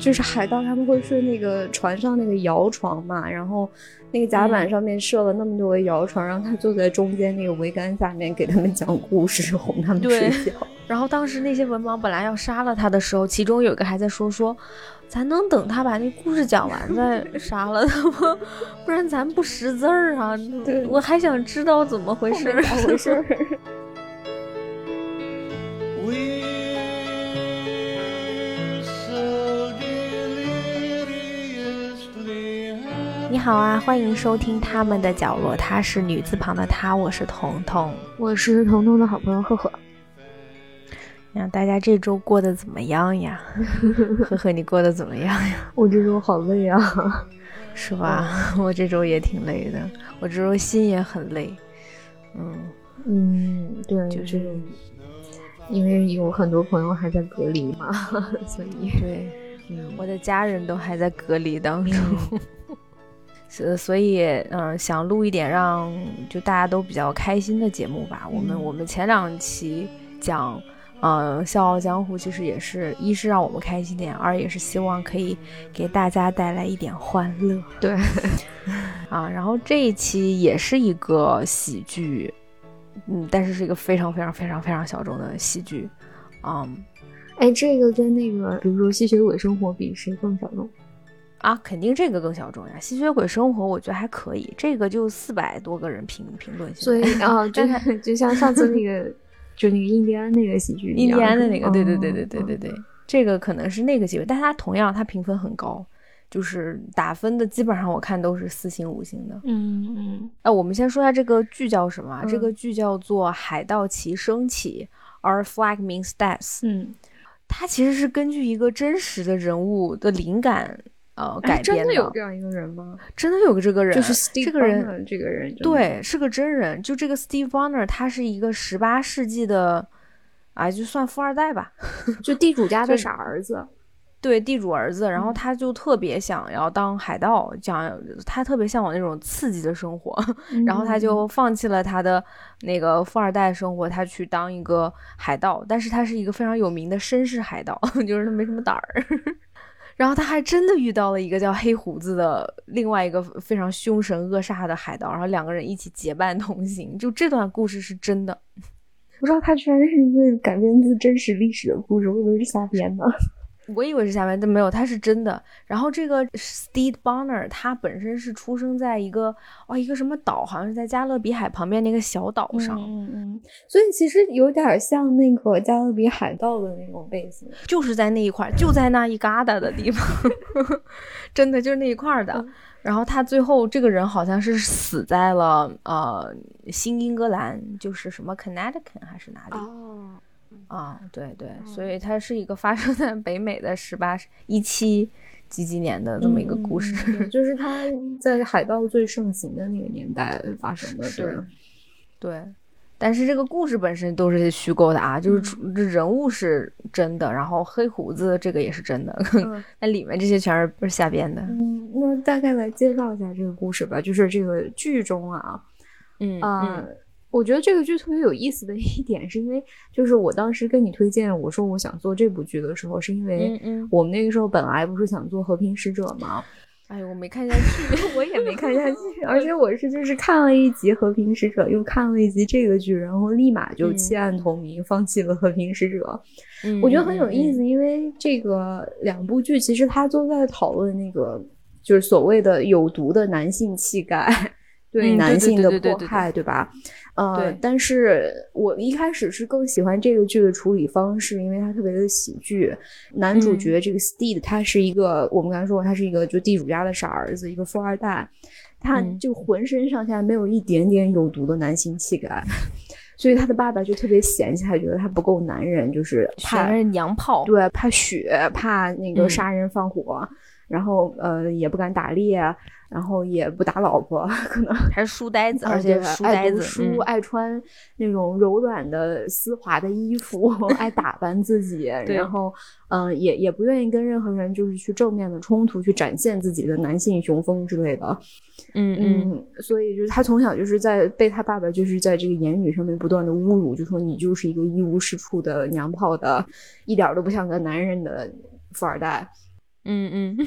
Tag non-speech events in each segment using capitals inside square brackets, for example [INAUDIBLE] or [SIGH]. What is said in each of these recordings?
就是海盗他们会睡那个船上那个摇床嘛，然后那个甲板上面设了那么多个摇床，让他坐在中间那个桅杆下面给他们讲故事，哄他们睡觉。然后当时那些文盲本来要杀了他的时候，其中有一个还在说说，咱能等他把那故事讲完再杀了他吗？[LAUGHS] 不然咱不识字儿啊！我还想知道怎么回事儿。咋回事儿. [LAUGHS] 你好啊，欢迎收听他们的角落，她是女字旁的她，我是彤彤。我是彤彤的好朋友赫赫。呀，大家这周过得怎么样呀？[LAUGHS] 呵呵，你过得怎么样呀？我这周好累啊！[LAUGHS] 是吧？[LAUGHS] 我这周也挺累的，我这周心也很累。嗯，嗯，对，就就是是因为有很多朋友还在隔离嘛，所以对，嗯我的家人都还在隔离当中。所所以，嗯、想录一点让就大家都比较开心的节目吧。我们嗯我们前两期讲，嗯、笑傲江湖》，其实也是一是让我们开心点，二也是希望可以给大家带来一点欢乐对，啊。然后这一期也是一个喜剧，嗯，但是是一个非常非常非常非常小众的喜剧，嗯哎，这个跟那个比如说吸血鬼生活比，谁更小众？啊，肯定这个更小众呀。吸血鬼生活我觉得还可以，这个就四百多个人评评论，所以啊，就 [LAUGHS] [LAUGHS] 就像上次那个，就那个印第安那个喜剧印，第安的那个，对对嗯对对对对对，这个可能是那个级别，但它同样它评分很高，就是打分的基本上我看都是四星五星的。嗯嗯哎、我们先说一下这个剧叫什么啊？这嗯个剧叫做《海盗旗升起》，Our flag means death。嗯，它其实是根据一个真实的人物的灵感呃改编的有这样一个人吗？真的有个这个人，就是 Steve 这个人这个人，对，是个真人。就这个 Steve Bonner，他是一个十八世纪的，啊，就算富二代吧。[LAUGHS] [LAUGHS] 就地主家的傻儿子，对，地主儿子，然后嗯他就特别想要当海盗，讲他特别向往那种刺激的生活，[LAUGHS] 然后他嗯就放弃了他的那个富二代生活，他去当一个海盗，但是他是一个非常有名的绅士海盗，就是他没什么胆儿。然后他还真的遇到了一个叫黑胡子的另外一个非常凶神恶煞的海盗，然后两个人一起结伴同行。就这段故事是真的，不知道他居然是一个改编自真实历史的故事，我以为是瞎编的。我以为是下面，但没有，他是真的。然后这个 Steve Bonner 他本身是出生在一个哦一个什么岛，好像是在加勒比海旁边那个小岛上，嗯嗯，所以其实有点像那个加勒比海盗的那种背景。就是在那一块儿，就在那一疙瘩的地方，[LAUGHS] 真的就是那一块儿的。嗯然后他最后这个人好像是死在了呃新英格兰，就是什么 Connecticut 还是哪里？哦，啊，对对，所以它是一个发生在北美的十八一七几几年的这么一个故事。[LAUGHS] 就是它在海盗最盛行的那个年代发生的，是对对，但是这个故事本身都是虚构的啊，就是人物是真的，然后黑胡子这个也是真的，嗯 [LAUGHS] 那里面这些全是不是瞎编的。嗯，那大概来介绍一下这个故事吧。就是这个剧中啊，嗯啊、我觉得这个剧特别有意思的一点，是因为就是我当时跟你推荐我说我想做这部剧的时候，是因为我们那个时候本来不是想做《和平使者》吗？哎呦，我没看下去，[LAUGHS] 我也没看下去，而且我是就是看了一集《和平使者》，又看了一集这个剧，然后立马就嗯弃暗投明，放弃了《和平使者》。嗯我觉得很有意思，嗯因为这个两部剧其实它都在讨论那个就是所谓的有毒的男性气概 [LAUGHS] 对男性的迫害，对吧？呃对，但是我一开始是更喜欢这个剧的处理方式，因为它特别的喜剧。男主嗯角这个 Steve 他是一个，我们刚才说过，他是一个就地主家的傻儿子，一个富二代，他嗯就浑身上下没有一点点有毒的男性气概。[LAUGHS] 所以他的爸爸就特别嫌弃他，觉得他不够男人，就是怕选的是娘炮，对，怕血，怕那个嗯杀人放火。然后呃也不敢打猎，然后也不打老婆，可能 [LAUGHS] 还是书呆子，[LAUGHS] 啊而且书呆子，读书，嗯爱穿那种柔软的丝滑的衣服，[LAUGHS] 爱打扮自己，然后嗯、呃也也不愿意跟任何人就是去正面的冲突，去展现自己的男性雄风之类的。嗯嗯嗯，所以就是他从小就是在被他爸爸就是在这个言语上面不断的侮辱，就说你就是一个一无是处的娘炮的，一点儿都不像个男人的富二代。嗯嗯，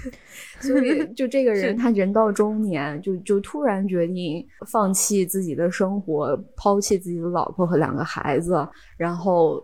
[LAUGHS] 所以 [LAUGHS] 就这个人，他人到中年，就就突然决定放弃自己的生活，抛弃自己的老婆和两个孩子，然后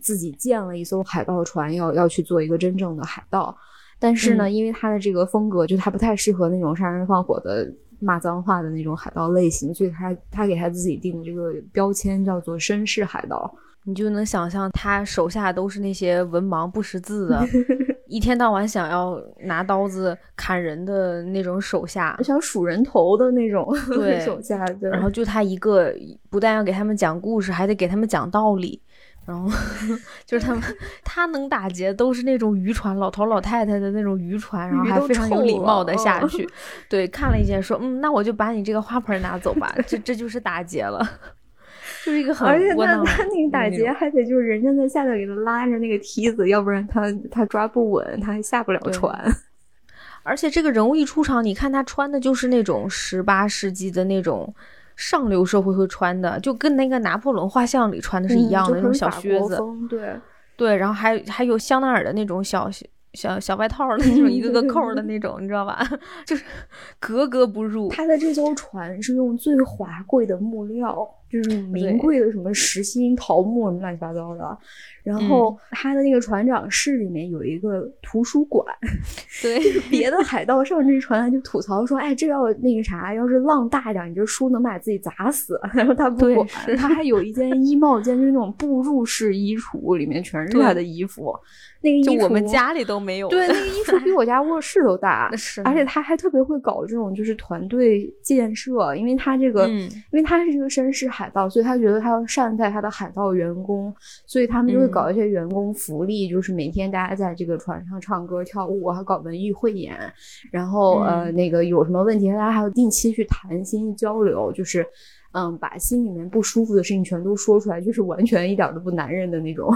自己建了一艘海盗船，要要去做一个真正的海盗。但是呢，嗯因为他的这个风格，就他不太适合那种杀人放火的。骂脏话的那种海盗类型，所以他他给他自己定的这个标签叫做绅士海盗。你就能想象他手下都是那些文盲不识字的，[LAUGHS] 一天到晚想要拿刀子砍人的那种手下，想数人头的那种对 [LAUGHS] 手下，对然后就他一个，不但要给他们讲故事，还得给他们讲道理。然后 [LAUGHS] 就是他们，他能打劫都是那种渔船，老头老太太的那种渔船，然后还非常有礼貌的下去。对，看了一眼说，嗯，那我就把你这个花盆拿走吧，这这就是打劫了，就是一个很而且他他那个打结还得就是人家在下面给他拉着那个梯子，要不然他他抓不稳，他还下不了船。而且这个人物一出场，你看他穿的就是那种十八世纪的那种上流社会会穿的，就跟那个拿破仑画像里穿的是一样的、那种小靴子。对，对，然后还还有香奈儿的那种小小小外套儿的那种 [LAUGHS] 一个个扣儿的那种，你知道吧？[LAUGHS] 就是格格不入。他的这艘船是用最华贵的木料，就是名贵的什么石心、桃木什么乱七八糟的。然后他的那个船长室里面有一个图书馆，对，别的海盗上这船就吐槽说：“哎，这要那个啥，要是浪大一点，你这书能把自己砸死。[LAUGHS] ”然后他不管，他还有一间衣帽间，就是那种步入式衣橱，里面全是他的衣服。那个衣橱就我们家里都没有。对那个衣橱比我家卧室都大，[LAUGHS] 是，而且他还特别会搞这种就是团队建设，因为他这个，嗯因为他是一个绅士海盗，所以他觉得他要善待他的海盗员工，所以他们就会嗯搞一些员工福利，就是每天大家在这个船上唱歌跳舞，还搞文艺汇演，然后、呃嗯那个有什么问题，大家还要定期去谈心交流，就是。嗯，把心里面不舒服的事情全都说出来，就是完全一点都不男人的那种。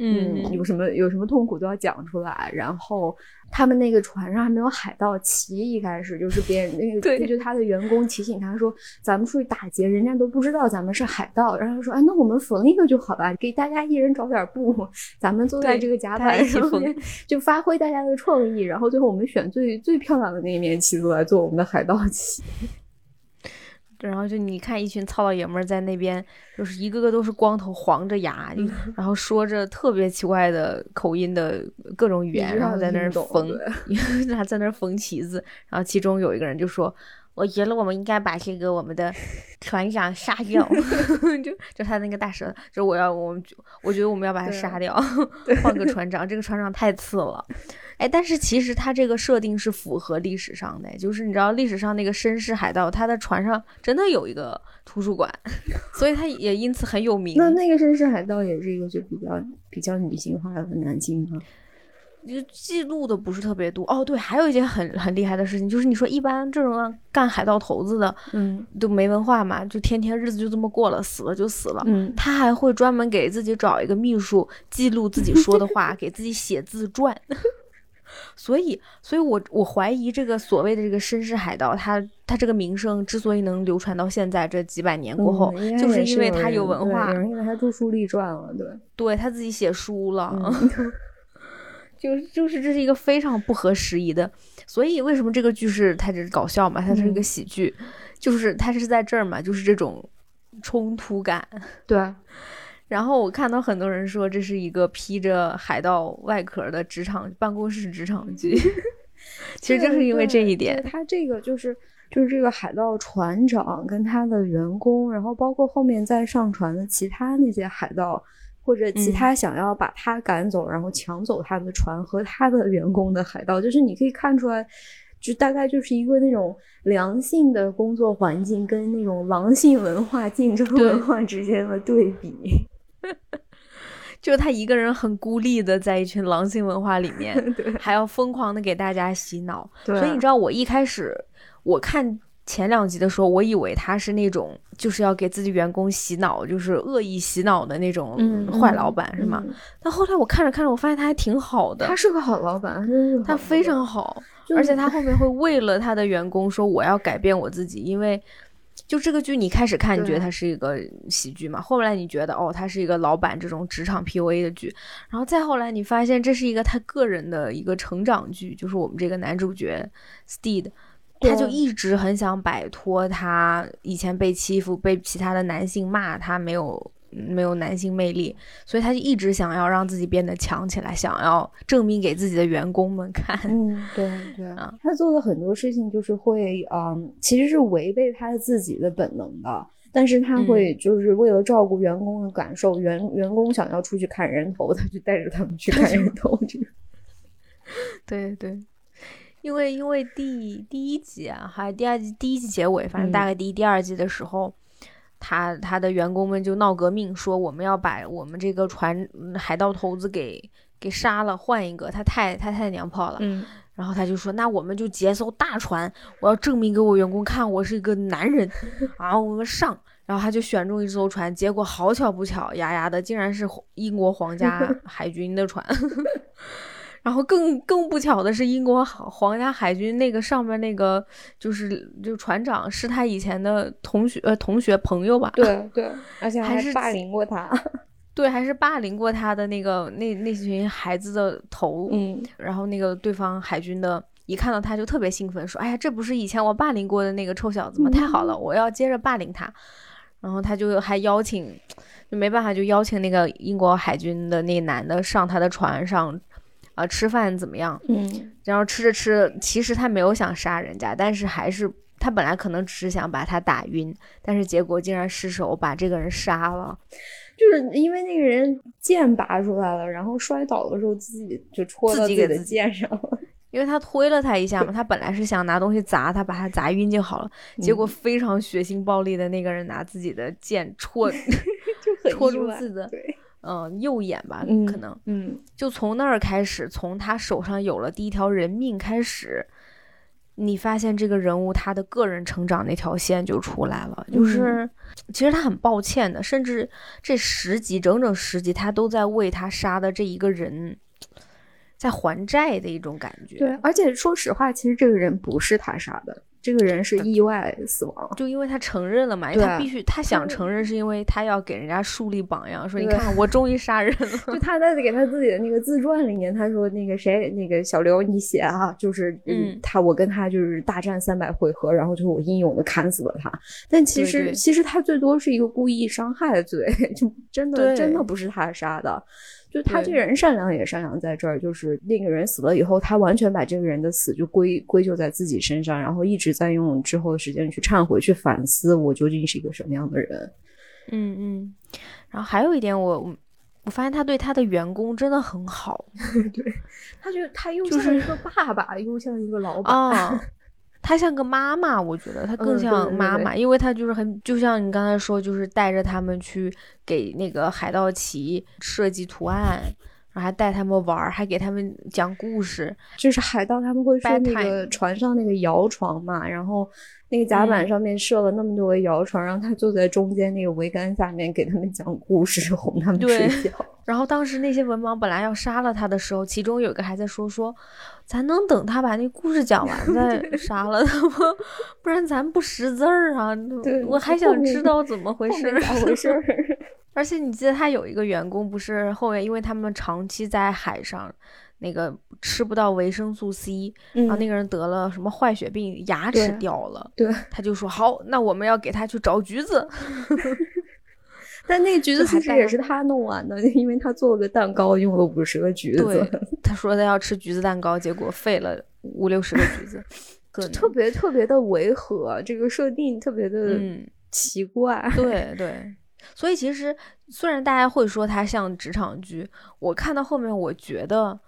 嗯，有什么有什么痛苦都要讲出来。然后他们那个船上还没有海盗旗，一开始就是别人那个，对就他的员工提醒他说，咱们出去打劫，人家都不知道咱们是海盗。然后他说，哎，那我们缝一个就好了，给大家一人找点布，咱们坐在这个甲板上面，就发挥大家的创意。然后最后我们选最最漂亮的那一面旗子来做我们的海盗旗。然后就你看一群糙老爷们儿在那边，就是一个个都是光头、黄着牙，就然后说着特别奇怪的口音的各种语言，[LAUGHS] 然后在那儿缝，他在那儿缝旗子。然后其中有一个人就说：“我觉得我们应该把这个我们的船长杀掉。[LAUGHS] ”就就他那个大蛇，就我要我们，我觉得我们要把他杀掉，[LAUGHS] 换个船长。这个船长太次了。哎，但是其实他这个设定是符合历史上的，就是你知道历史上那个绅士海盗，他的船上真的有一个图书馆，[LAUGHS] 所以他也因此很有名。那那个绅士海盗也是一个就比较比较女性化的男性吗？就记录的不是特别多哦。对，还有一件很很厉害的事情，就是你说一般这种干海盗头子的嗯都没文化嘛，就天天日子就这么过了，死了就死了。嗯，他还会专门给自己找一个秘书记录自己说的话，[LAUGHS] 给自己写自传。[LAUGHS] 所以，所以我我怀疑这个所谓的这个绅士海盗，他他这个名声之所以能流传到现在这几百年过后，就是因为他有文化，有人给他著书立传了，对，对他自己写书了，嗯 [LAUGHS] 就就是这是一个非常不合时宜的。所以为什么这个剧是它这是搞笑嘛？它是一个嗯喜剧，就是它是在这儿嘛，就是这种冲突感。[LAUGHS] 对，然后我看到很多人说这是一个披着海盗外壳的职场办公室职场剧，[LAUGHS] 其实正是因为这一点对，他这个就是就是这个海盗船长跟他的员工，然后包括后面再上船的其他那些海盗。或者其嗯他想要把他赶走，然后抢走他的船和他的员工的海盗，就是你可以看出来，就大概就是一个那种良性的工作环境跟那种狼性文化、竞争文化之间的对比。[LAUGHS] 就是他一个人很孤立的在一群狼性文化里面，[LAUGHS] 还要疯狂的给大家洗脑。所以你知道，我一开始我看前两集的时候，我以为他是那种就是要给自己员工洗脑，就是恶意洗脑的那种坏老板，是吗？但后来我看着看着，我发现他还挺好的。他是个好老板，他非常好，而且他后面会为了他的员工说我要改变我自己，因为。就这个剧，你开始看，你觉得他是一个喜剧嘛？后来你觉得，哦，他是一个老板这种职场 PUA 的剧，然后再后来你发现这是一个他个人的一个成长剧，就是我们这个男主角 Steed，他就一直很想摆脱他以前被欺负、被其他的男性骂他没有。没有男性魅力，所以他就一直想要让自己变得强起来，想要证明给自己的员工们看。嗯，对对啊，他做的很多事情就是会，嗯，其实是违背他自己的本能的，但是他会就是为了照顾员工的感受，员员工想要出去砍人头，他就带着他们去砍人头。这个，对 [LAUGHS] 对，因为因为第第一集啊，还第二季第一季结尾，反正大概第一第二季的时候。他他的员工们就闹革命，说我们要把我们这个船海盗头子给给杀了，换一个，他太他太娘炮了。嗯，[LAUGHS] 然后他就说，那我们就劫艘大船，我要证明给我员工看，我是一个男人。[LAUGHS] 然后我们上，然后他就选中一艘船，结果好巧不巧，丫丫的竟然是英国皇家 [LAUGHS] 海军的船。然后更更不巧的是，英国皇家海军那个上面那个就是就船长是他以前的同学呃同学朋友吧？[LAUGHS] 对对，而且还是霸凌过他，[LAUGHS] 对，还是霸凌过他的那个那那群孩子的头。嗯，然后那个对方海军的一看到他就特别兴奋，说：“哎呀，这不是以前我霸凌过的那个臭小子吗？太好了，我要接着霸凌他。”然后他就还邀请，就没办法就邀请那个英国海军的那男的上他的船上。啊，吃饭怎么样？嗯，然后吃着吃着，其实他没有想杀人家，但是还是他本来可能只是想把他打晕，但是结果竟然失手把这个人杀了，就是因为那个人剑拔出来了，然后摔倒的时候自己就戳自己的剑上了，[LAUGHS] 因为他推了他一下嘛，他本来是想拿东西砸他，把他砸晕就好了，结果非常血腥暴力的那个人拿自己的剑戳，[LAUGHS] 就戳住自己的。对。嗯，右眼吧，可能，嗯，就从那儿开始，从他手上有了第一条人命开始，你发现这个人物他的个人成长那条线就出来了。就是，其实他很抱歉的，甚至这十集整整十集，他都在为他杀的这一个人在还债的一种感觉。对，而且说实话，其实这个人不是他杀的。这个人是意外死亡，就因为他承认了嘛，因为他必须他想承认，是因为他要给人家树立榜样，说你看我终于杀人了。就他在给他自己的那个自传里面，他说那个谁，那个小刘你写啊，就是嗯，他我跟他就是大战三百回合，然后就我英勇的砍死了他。但其实其实他最多是一个故意伤害的罪，[LAUGHS] 就真的真的不是他杀的。就他这个人善良也善良在这儿，就是那个人死了以后，他完全把这个人的死就归归咎在自己身上，然后一直在用之后的时间去忏悔、去反思，我究竟是一个什么样的人。嗯嗯。然后还有一点，我我发现他对他的员工真的很好。[LAUGHS] 对，他就他又像一个爸爸，又像一个老板。他像个妈妈，我觉得她更像妈妈，因为她就是很，就像你刚才说，就是带着他们去给那个海盗旗设计图案，然后还带他们玩，还给他们讲故事。就是海盗他们会说那个船上那个摇床嘛，然后那个甲板上面设了那么多个摇床，让他坐在中间那个桅杆下面给他们讲故事，哄他们睡觉。然后当时那些文盲本来要杀了他的时候，其中有一个还在说说，咱能等他把那故事讲完再 [LAUGHS] 杀了他吗？[LAUGHS] 不然咱不识字儿啊！我还想知道怎么回事，咋回事？[LAUGHS] 而且你记得他有一个员工，不是后面因为他们长期在海上，那个吃不到维生素 C，然后那个人得了什么坏血病，牙齿掉了。对，他就说好，那我们要给他去找橘子。但那个橘子其实也是他弄完的，[LAUGHS] 因为他做了个蛋糕，用了五十个橘子。对 [LAUGHS] 他说他要吃橘子蛋糕，结果废了五六十个橘子，特别特别的违和，这个设定特别的奇怪。对对，所以其实虽然大家会说它像职场剧，我看到后面我觉得。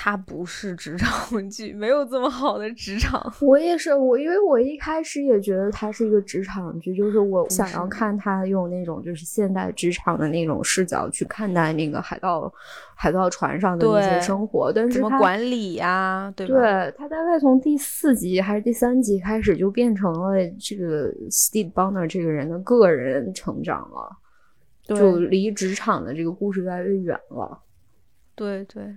它不是职场剧，没有这么好的职场。我也是，我因为我一开始也觉得它是一个职场剧，就是我想要看他用那种就是现代职场的那种视角去看待那个海盗海盗船上的那些生活，但是什么管理呀？对对，它大概从第四集还是第三集开始就变成了这个 Steve Bonner 这个人的个人成长了，就离职场的这个故事越来越远了。对对。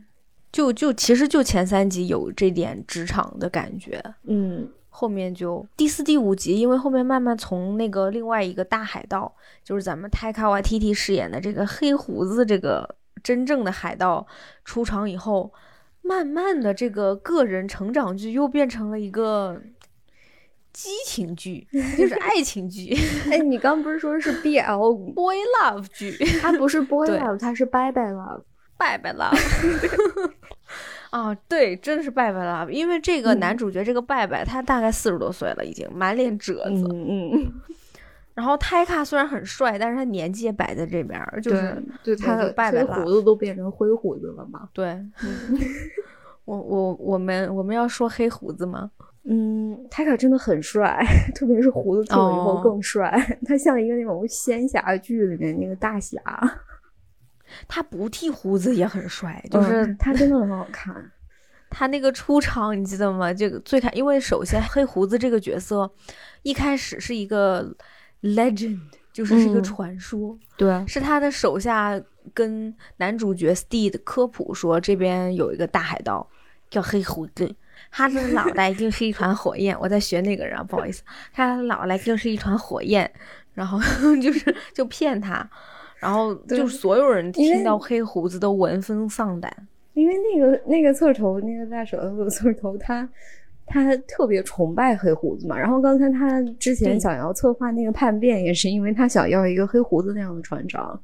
就就其实就前三集有这点职场的感觉，嗯，后面就第四、第五集，因为后面慢慢从那个另外一个大海盗，就是咱们泰卡瓦 T T 饰演的这个黑胡子这个真正的海盗出场以后，慢慢的这个个人成长剧又变成了一个激情剧，就是爱情剧。[LAUGHS] 哎，你刚不是说是 B L boy love 剧？它不是 [LAUGHS] boy love，它是 bye bye love。拜拜了，啊，对，真的是拜拜了，因为这个男主角这个拜拜，他大概四十多岁了，已经满脸褶子，嗯，[LAUGHS] 然后泰卡虽然很帅，但是他年纪也摆在这边，就是对他的黑胡子都变成灰胡子了嘛？对，[LAUGHS] 我我我们我们要说黑胡子吗？嗯，泰卡真的很帅，[LAUGHS] 特别是胡子剃了以后更帅，他像一个那种仙侠剧里面那个大侠。他不剃胡子也很帅，就是他真的很好看。[LAUGHS] 他那个出场你记得吗？这个最开，因为首先黑胡子这个角色一开始是一个 legend，就是是一个传说。对，是他的手下跟男主角 Steve 科普说，这边有一个大海盗叫黑胡子，他的脑 [LAUGHS] 袋就是一团火焰。我在学那个人，不好意思，他的脑袋就是一团火焰，然后 [LAUGHS] 就是就骗他。然后就所有人听到黑胡子都闻风丧胆，因为那个那个侧头那个大舌头侧头，他他特别崇拜黑胡子嘛。然后刚才他之前想要策划那个叛变，也是因为他想要一个黑胡子那样的船长。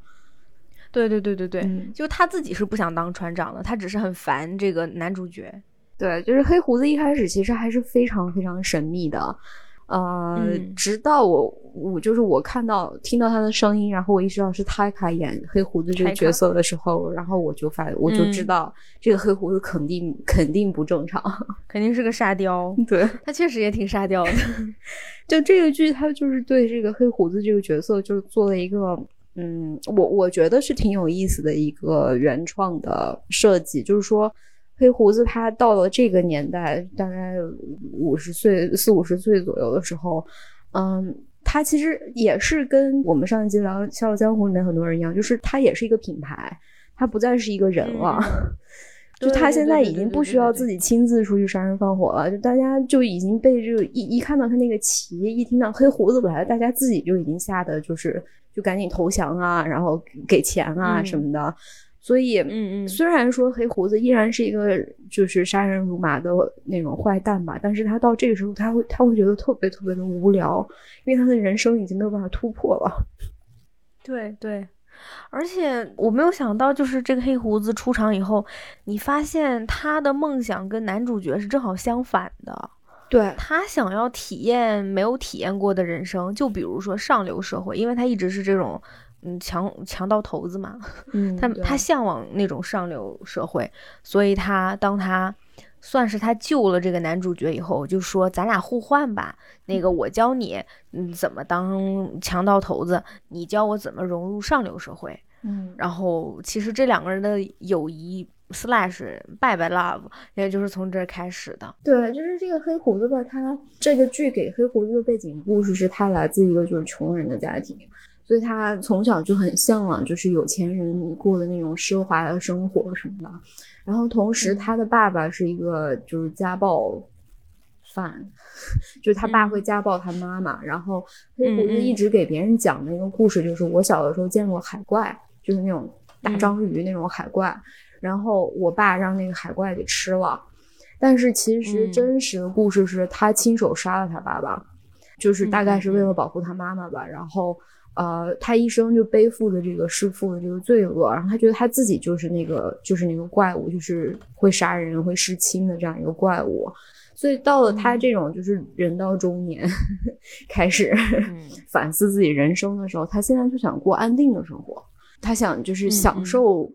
对对对对对，就他自己是不想当船长的，他只是很烦这个男主角。对，就是黑胡子一开始其实还是非常非常神秘的。呃，直到我我就是我看到听到他的声音，然后我意识到是泰卡演黑胡子这个角色的时候，然后我就发我就知道这个黑胡子肯定肯定不正常，[LAUGHS] 肯定是个沙雕。对他确实也挺沙雕的。[LAUGHS] 就这个剧，他就是对这个黑胡子这个角色就是做了一个嗯，我我觉得是挺有意思的一个原创的设计，就是说。黑胡子他到了这个年代，大概五十岁四五十岁左右的时候，嗯，他其实也是跟我们上一集聊《笑傲江湖》里面很多人一样，就是他也是一个品牌，他不再是一个人了，[LAUGHS] 就他现在已经不需要自己亲自出去杀人放火了，就大家就已经被这个一一看到他那个旗，一听到黑胡子来了，大家自己就已经吓得就是就赶紧投降啊，然后给钱啊什么的。所以，嗯嗯，虽然说黑胡子依然是一个就是杀人如麻的那种坏蛋吧，但是他到这个时候，他会他会觉得特别特别的无聊，因为他的人生已经没有办法突破了。[LAUGHS] 对对，而且我没有想到，就是这个黑胡子出场以后，你发现他的梦想跟男主角是正好相反的。对他想要体验没有体验过的人生，就比如说上流社会，因为他一直是这种。嗯，强强盗头子嘛，嗯，[LAUGHS] 他他向往那种上流社会，所以他当他算是他救了这个男主角以后，就说咱俩互换吧，那个我教你嗯怎么当强盗头子，你教我怎么融入上流社会，嗯，然后其实这两个人的友谊 slash 拜拜 love 也就是从这儿开始的。对，就是这个黑胡子吧，他这个剧给黑胡子的背景故事是他来自一个就是穷人的家庭。所以他从小就很向往，就是有钱人过的那种奢华的生活什么的。然后同时，他的爸爸是一个就是家暴犯，就是他爸会家暴他妈妈。然后黑胡子一直给别人讲的一个故事，就是我小的时候见过海怪，就是那种大章鱼那种海怪。然后我爸让那个海怪给吃了，但是其实真实的故事是他亲手杀了他爸爸，就是大概是为了保护他妈妈吧。然后。呃，他一生就背负着这个弑父的这个罪恶，然后他觉得他自己就是那个，就是那个怪物，就是会杀人、会弑亲的这样一个怪物。所以到了他这种就是人到中年，[LAUGHS] 开始 [LAUGHS] 反思自己人生的时候，他现在就想过安定的生活，他想就是享受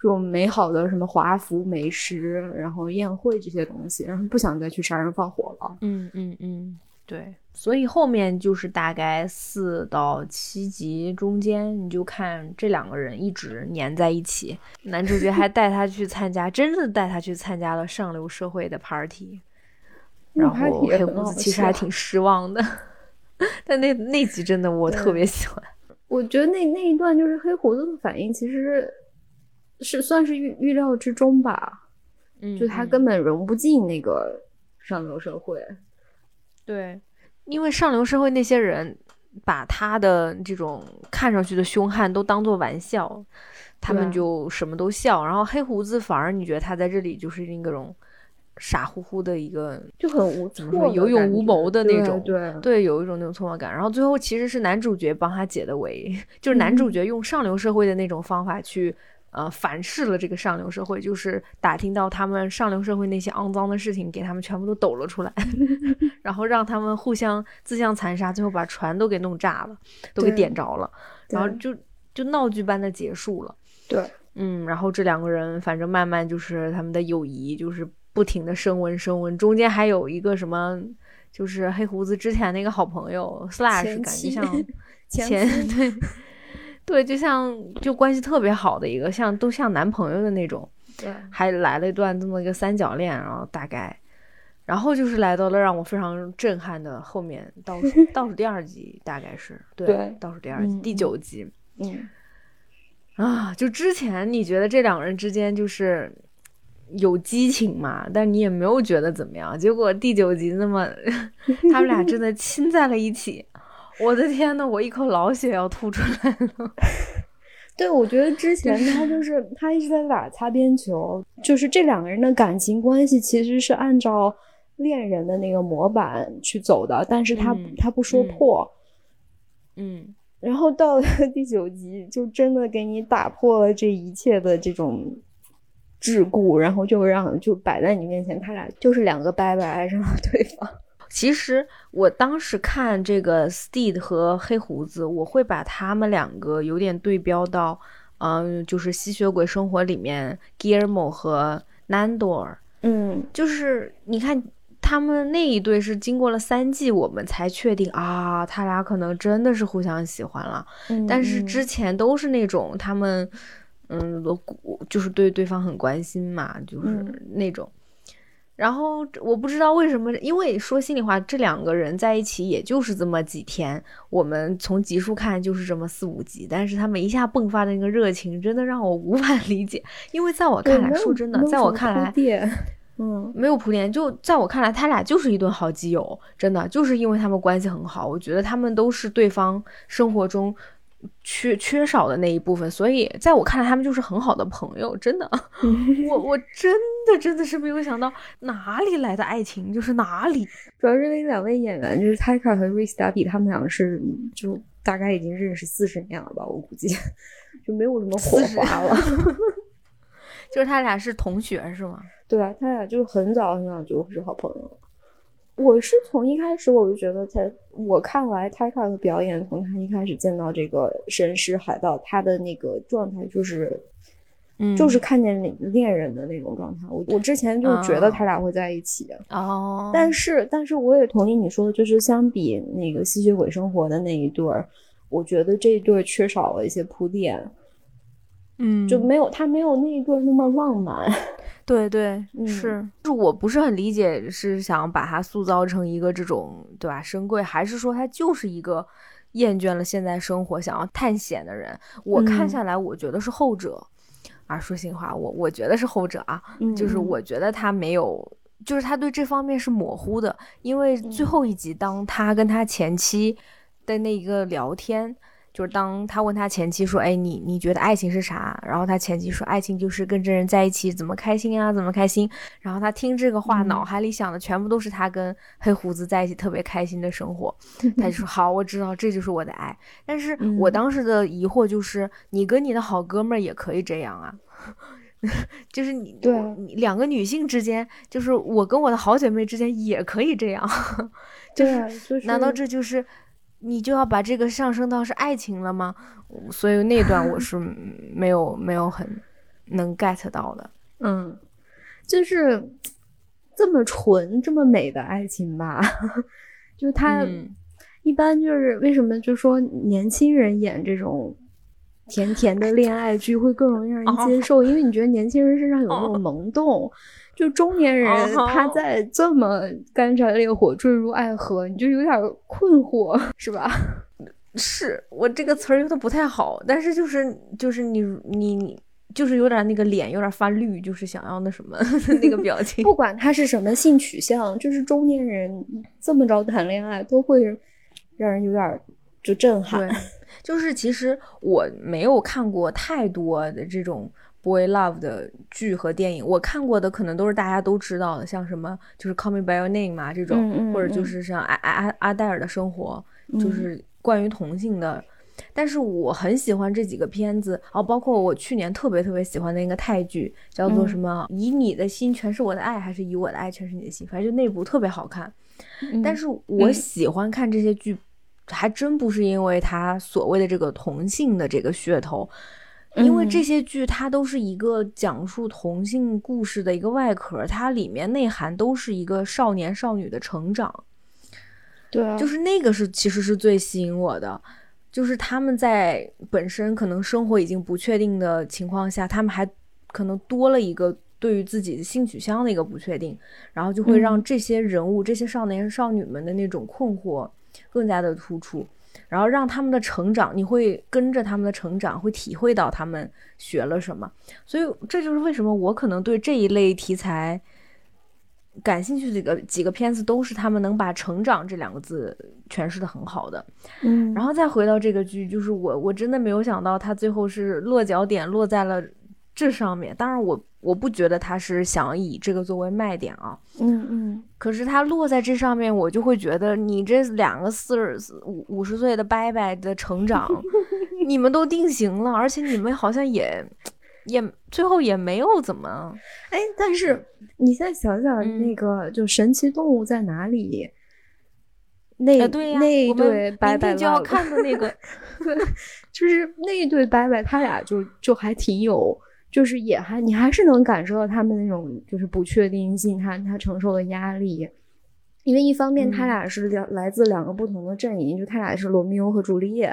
这种美好的什么华服美食，然后宴会这些东西，然后不想再去杀人放火了。嗯嗯嗯，对。所以后面就是大概四到七集中间，你就看这两个人一直黏在一起。男主角还带他去参加，真的带他去参加了上流社会的 party。然后黑胡子其实还挺失望的，但那那集真的我特别喜欢。[LAUGHS] 我觉得那那一段就是黑胡子的反应，其实是算是预预料之中吧。嗯，就他根本融不进那个上流社会。对，因为上流社会那些人把他的这种看上去的凶悍都当做玩笑，他们就什么都笑。然后黑胡子反而你觉得他在这里就是那种。傻乎乎的一个，就很无怎么说有勇无谋的那种，对对，有一种那种错愕感。然后最后其实是男主角帮他解的围，[LAUGHS] 就是男主角用上流社会的那种方法去呃反噬了这个上流社会，就是打听到他们上流社会那些肮脏的事情，给他们全部都抖了出来，[LAUGHS] 然后让他们互相自相残杀，最后把船都给弄炸了，都给点着了，然后就就闹剧般的结束了。对，嗯，然后这两个人反正慢慢就是他们的友谊就是。不停的升温升温，中间还有一个什么，就是黑胡子之前那个好朋友 Slash，感觉像 [LAUGHS] 前对 [LAUGHS] 对，就像就关系特别好的一个，像都像男朋友的那种，对，还来了一段这么一个三角恋，然后大概，然后就是来到了让我非常震撼的后面倒数倒数第二集，大概是对倒数第二集第九集，嗯啊，就之前你觉得这两个人之间就是。有激情嘛？但你也没有觉得怎么样。结果第九集那么，[LAUGHS] 他们俩真的亲在了一起。我的天呐，我一口老血要吐出来了。[LAUGHS] 对，我觉得之前他就是他一直在打擦边球，就是这两个人的感情关系其实是按照恋人的那个模板去走的，但是他他不说破。嗯。然后到了 [LAUGHS] 第九集，就真的给你打破了这一切的这种。桎梏，然后就让就摆在你面前，他俩就是两个拜拜爱上了对方。其实我当时看这个 Steed 和黑胡子，我会把他们两个有点对标到，嗯，就是吸血鬼生活里面 Guillermo 和 Nandor。嗯，就是你看他们那一对是经过了三季，我们才确定啊，他俩可能真的是互相喜欢了。但是之前都是那种他们。嗯，我就是对对方很关心嘛，就是那种。然后我不知道为什么，因为说心里话，这两个人在一起也就是这么几天，我们从集数看就是这么四五集，但是他们一下迸发的那个热情，真的让我无法 [LAUGHS] 理解。因为在我看来，说真的，在我看来，嗯，没有铺垫，就在我看来，他俩就是一对好基友，真的就是因为他们关系很好，我觉得他们都是对方生活中。缺缺少的那一部分，所以在我看来，他们就是很好的朋友，真的。[LAUGHS] 我我真的真的是没有想到哪里来的爱情，就是哪里。[LAUGHS] 主要是因为两位演员，就是 Taika 和 Rhys Darby，他们两个是就大概已经认识四十年了吧，我估计就没有什么火花了。[LAUGHS] 就是他俩是同学是吗？对啊，他俩就是很早很早就是好朋友。我是从一开始我就觉得他，我看来泰卡的表演，从他一开始见到这个神狮海盗，他的那个状态就是，嗯，就是看见恋人的那种状态。我我之前就觉得他俩会在一起哦，但是但是我也同意你说的，就是相比那个吸血鬼生活的那一对儿，我觉得这一对缺少了一些铺垫，嗯，就没有他没有那一对那么浪漫。[LAUGHS] 对对是，就我不是很理解，是想把他塑造成一个这种对吧？深贵，还是说他就是一个厌倦了现在生活，想要探险的人？我看下来，我觉得是后者啊。说心里话，我我觉得是后者啊，就是我觉得他没有，就是他对这方面是模糊的，因为最后一集，当他跟他前妻的那一个聊天。就是当他问他前妻说：“哎，你你觉得爱情是啥？”然后他前妻说：“爱情就是跟这人在一起，怎么开心啊？怎么开心？”然后他听这个话，脑海里想的全部都是他跟黑胡子在一起特别开心的生活。[LAUGHS] 他就说：“好，我知道，这就是我的爱。”但是我当时的疑惑就是：你跟你的好哥们儿也可以这样啊？[LAUGHS] 就是你对两个女性之间，就是我跟我的好姐妹之间也可以这样？[LAUGHS] 就是难道这就是？你就要把这个上升到是爱情了吗？所以那段我是 [LAUGHS] 没有没有很能 get 到的。嗯，就是这么纯、这么美的爱情吧，[LAUGHS] 就他一般就是为什么就说年轻人演这种甜甜的恋爱剧会更容易让人接受，因为你觉得年轻人身上有那种萌动。就中年人他在这么干柴烈火、坠入爱河，你就有点困惑，是吧？[LAUGHS] 是我这个词儿用的不太好，但是就是就是你你你就是有点那个脸有点发绿，就是想要那什么 [LAUGHS] 那个表情。不管他是什么性取向，就是中年人这么着谈恋爱都会让人有点就震撼。对，[LAUGHS] 就是其实我没有看过太多的这种。Boy Love 的剧和电影，我看过的可能都是大家都知道的，像什么就是《Call Me by Your Name》嘛这种，或者就是像阿阿阿阿黛尔的生活，就是关于同性的。但是我很喜欢这几个片子哦，包括我去年特别特别喜欢的一个泰剧，叫做什么《以你的心全是我的爱》，还是以我的爱全是你的心？反正就那部特别好看。但是我喜欢看这些剧，还真不是因为他所谓的这个同性的这个噱头。因为这些剧它都是一个讲述同性故事的一个外壳，它里面内涵都是一个少年少女的成长。对啊，就是那个是其实是最吸引我的，就是他们在本身可能生活已经不确定的情况下，他们还可能多了一个对于自己的性取向的一个不确定，然后就会让这些人物、这些少年少女们的那种困惑更加的突出。然后让他们的成长，你会跟着他们的成长，会体会到他们学了什么。所以这就是为什么我可能对这一类题材感兴趣的几个几个片子，都是他们能把“成长”这两个字诠释的很好的。嗯，然后再回到这个剧，就是我我真的没有想到，他最后是落脚点落在了这上面。当然我。我不觉得他是想以这个作为卖点啊，嗯嗯，可是他落在这上面，我就会觉得你这两个四十五五十岁的伯伯的成长，[LAUGHS] 你们都定型了，而且你们好像也也最后也没有怎么，哎，但是你现在想想那个就神奇动物在哪里？那对呀，那一对伯伯就要看的那个，[LAUGHS] 对，就是那一对伯伯，他俩就就还挺有。就是也还你还是能感受到他们那种就是不确定性，他他承受的压力，因为一方面他俩是两来自两个不同的阵营，就他俩是罗密欧和朱丽叶，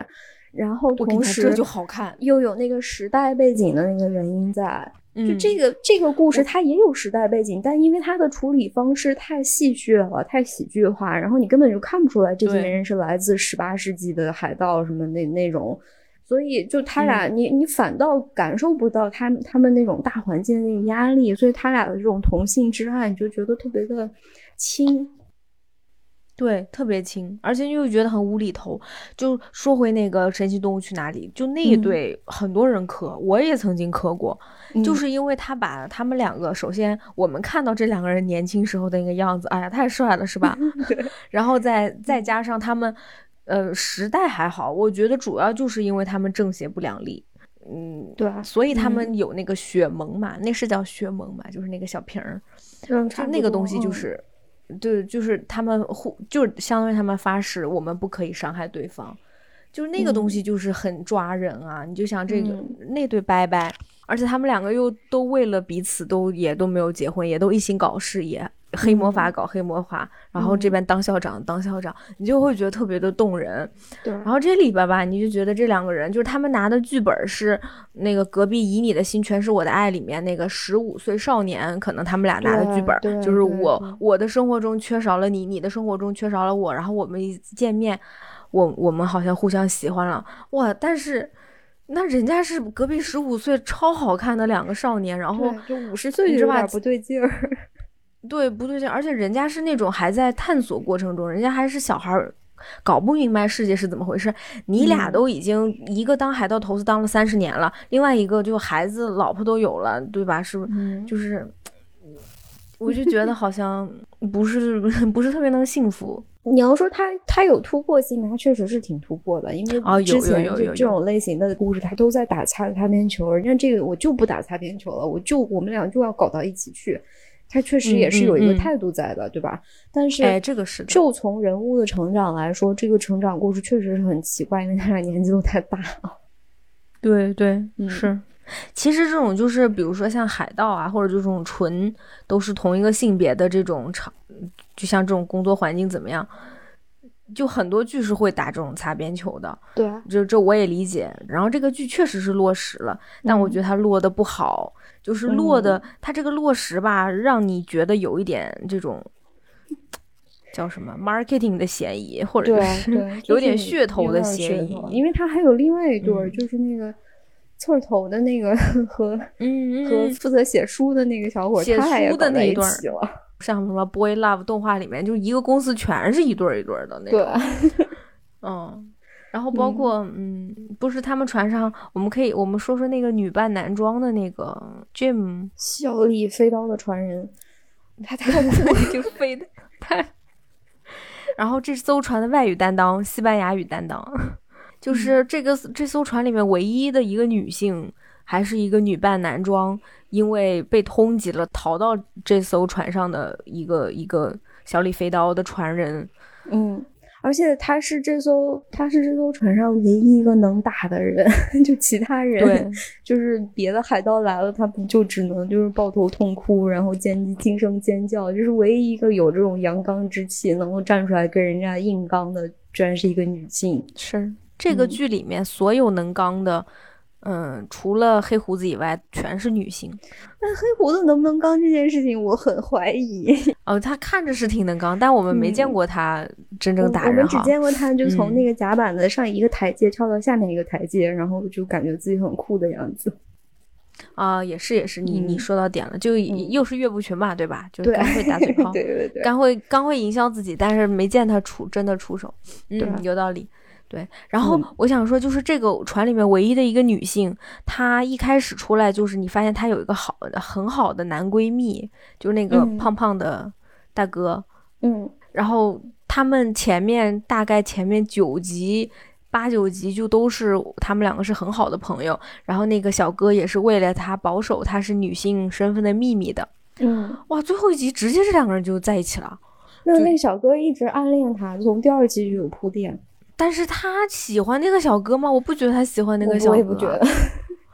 然后同时这就好看，又有那个时代背景的那个原因在，就这个这个故事它也有时代背景，但因为它的处理方式太戏谑了，太喜剧化，然后你根本就看不出来这些人是来自十八世纪的海盗什么那那种。所以，就他俩，你你反倒感受不到他他们那种大环境的那个压力，所以他俩的这种同性之爱，你就觉得特别的轻，对，特别轻，而且又觉得很无厘头。就说回那个《神奇动物去哪里》，就那一对很多人磕，我也曾经磕过，就是因为他把他们两个，首先我们看到这两个人年轻时候的那个样子，哎呀，太帅了，是吧？[LAUGHS] 然后再再加上他们。呃，时代还好，我觉得主要就是因为他们正邪不两立，嗯，对，啊所以他们有那个血盟嘛，那是叫血盟嘛，就是那个小瓶儿，就那个东西就是，对，就是他们互，就是相当于他们发誓，我们不可以伤害对方，就是那个东西就是很抓人啊，你就想这个那对拜拜，而且他们两个又都为了彼此都也都没有结婚，也都一心搞事业。黑魔法搞黑魔法，然后这边当校长当校长，你就会觉得特别的动人。对，然后这里边吧，你就觉得这两个人就是他们拿的剧本是那个隔壁以你的心全是我的爱里面那个十五岁少年，可能他们俩拿的剧本就是我我的生活中缺少了你，你的生活中缺少了我，然后我们一见面，我我们好像互相喜欢了哇！但是那人家是隔壁十五岁超好看的两个少年，然后就五十岁有点不对劲儿。对，不对劲，而且人家是那种还在探索过程中，人家还是小孩儿，搞不明白世界是怎么回事。你俩都已经一个当海盗头子当了三十年了，另外一个就孩子老婆都有了，对吧？是不是？就是，[SNIFFS] 我就觉得好像不是 [LAUGHS] 不是特别能幸福。你要说他他有突破性吗？他确实是挺突破的，因为之前就这种类型的故事，他都在打擦擦边球。人家这个我就不打擦边球了，我就我们俩就要搞到一起去。他确实也是有一个态度在的，对吧？但是，哎，这个是就从人物的成长来说，这个成长故事确实是很奇怪，因为他俩年纪都太大了。[LAUGHS] 对对，是。其实这种就是，比如说像海盗啊，或者这种纯都是同一个性别的这种场，就像这种工作环境怎么样，就很多剧是会打这种擦边球的。对，这这我也理解。然后这个剧确实是落实了，但我觉得它落的不好，就是落的它这个落实吧，让你觉得有一点这种叫什么 marketing 的嫌疑，或者是 [LAUGHS] 有点噱头的嫌疑。因为它还有另外一对，就是那个。刺儿头的那个 [LAUGHS] 和嗯和负责写书的那个小伙，写书的那一对了，[LAUGHS] 像什么《Boy Love》动画里面，就一个公司全是一对儿一对儿的那种。对，嗯，然后包括嗯，不是他们船上，我们可以我们说说那个女扮男装的那个 Jim，小李飞刀的传人，[LAUGHS] 他太酷了，就飞的太。[LAUGHS] 然后这艘船的外语担当，西班牙语担当。就是这个这艘船里面唯一的一个女性，还是一个女扮男装，因为被通缉了，逃到这艘船上的一个一个小李飞刀的船人。嗯，而且他是这艘他是这艘船上唯一一个能打的人，[LAUGHS] 就其他人就是别的海盗来了，他不就只能就是抱头痛哭，然后尖惊声尖叫，就是唯一一个有这种阳刚之气，能够站出来跟人家硬刚的，居然是一个女性。是。这个剧里面所有能刚的，嗯，除了黑胡子以外，全是女性。那黑胡子能不能刚这件事情，我很怀疑。哦，他看着是挺能刚，但我们没见过他真正打人。我们只见过他就从那个甲板的上一个台阶跳到下面一个台阶，然后就感觉自己很酷的样子。啊，也是也是，你你说到点了，就又是岳不群嘛，对吧？就是刚会打嘴炮，对对对，刚会刚会营销自己，但是没见他出真的出手。嗯，有道理。对，然后我想说，就是这个船里面唯一的一个女性，她一开始出来就是你发现她有一个好的很好的男闺蜜，就是那个胖胖的大哥，嗯，然后他们前面大概前面九集八九集就都是他们两个是很好的朋友，然后那个小哥也是为了她保守她是女性身份的秘密的，嗯，哇，最后一集直接这两个人就在一起了，那那个小哥一直暗恋她，从第二集就有铺垫。但是他喜欢那个小哥吗？我不觉得他喜欢那个小哥。我也不觉得。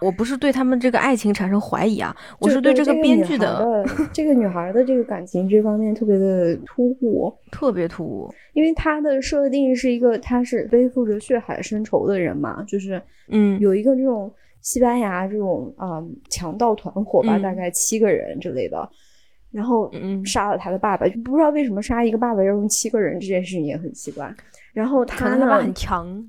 我不是对他们这个爱情产生怀疑啊，我是对这个编剧的这个女孩的这个感情这方面特别的突兀，特别突兀。因为她的设定是一个，她是背负着血海深仇的人嘛，就是嗯，有一个这种西班牙这种啊强盗团伙吧，大概七个人之类的，然后杀了他的爸爸，就不知道为什么杀一个爸爸要用七个人，这件事情也很奇怪。然后他呢很强，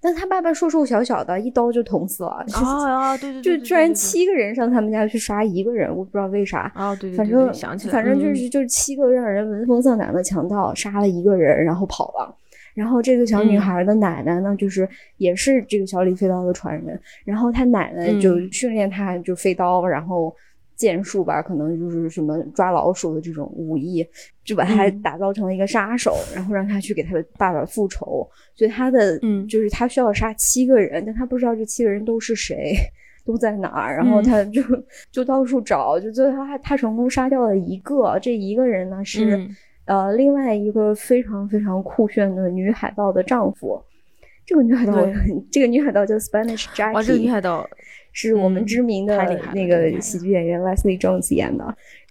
但他爸爸瘦瘦小小的，一刀就捅死了。啊啊，对对，就居然七个人上他们家去杀一个人，我不知道为啥。啊，对对，反正想起来，反正就是就是七个让人闻风丧胆的强盗杀了一个人，然后跑了。然后这个小女孩的奶奶呢，就是也是这个小李飞刀的传人。然后他奶奶就训练他就飞刀，然后。剑术吧，可能就是什么抓老鼠的这种武艺，就把他打造成了一个杀手，然后让他去给他的爸爸复仇。所以他的，嗯，就是他需要杀七个人，但他不知道这七个人都是谁，[LAUGHS] 都在哪儿。然后他就就到处找，就最后他他成功杀掉了一个。这一个人呢是呃另外一个非常非常酷炫的女海盗的丈夫。这个女海盗，[LAUGHS] 这个女海盗叫 Spanish Jackie。哇，这个女海盗。是我们知名的那个喜剧演员 Leslie Jones 演的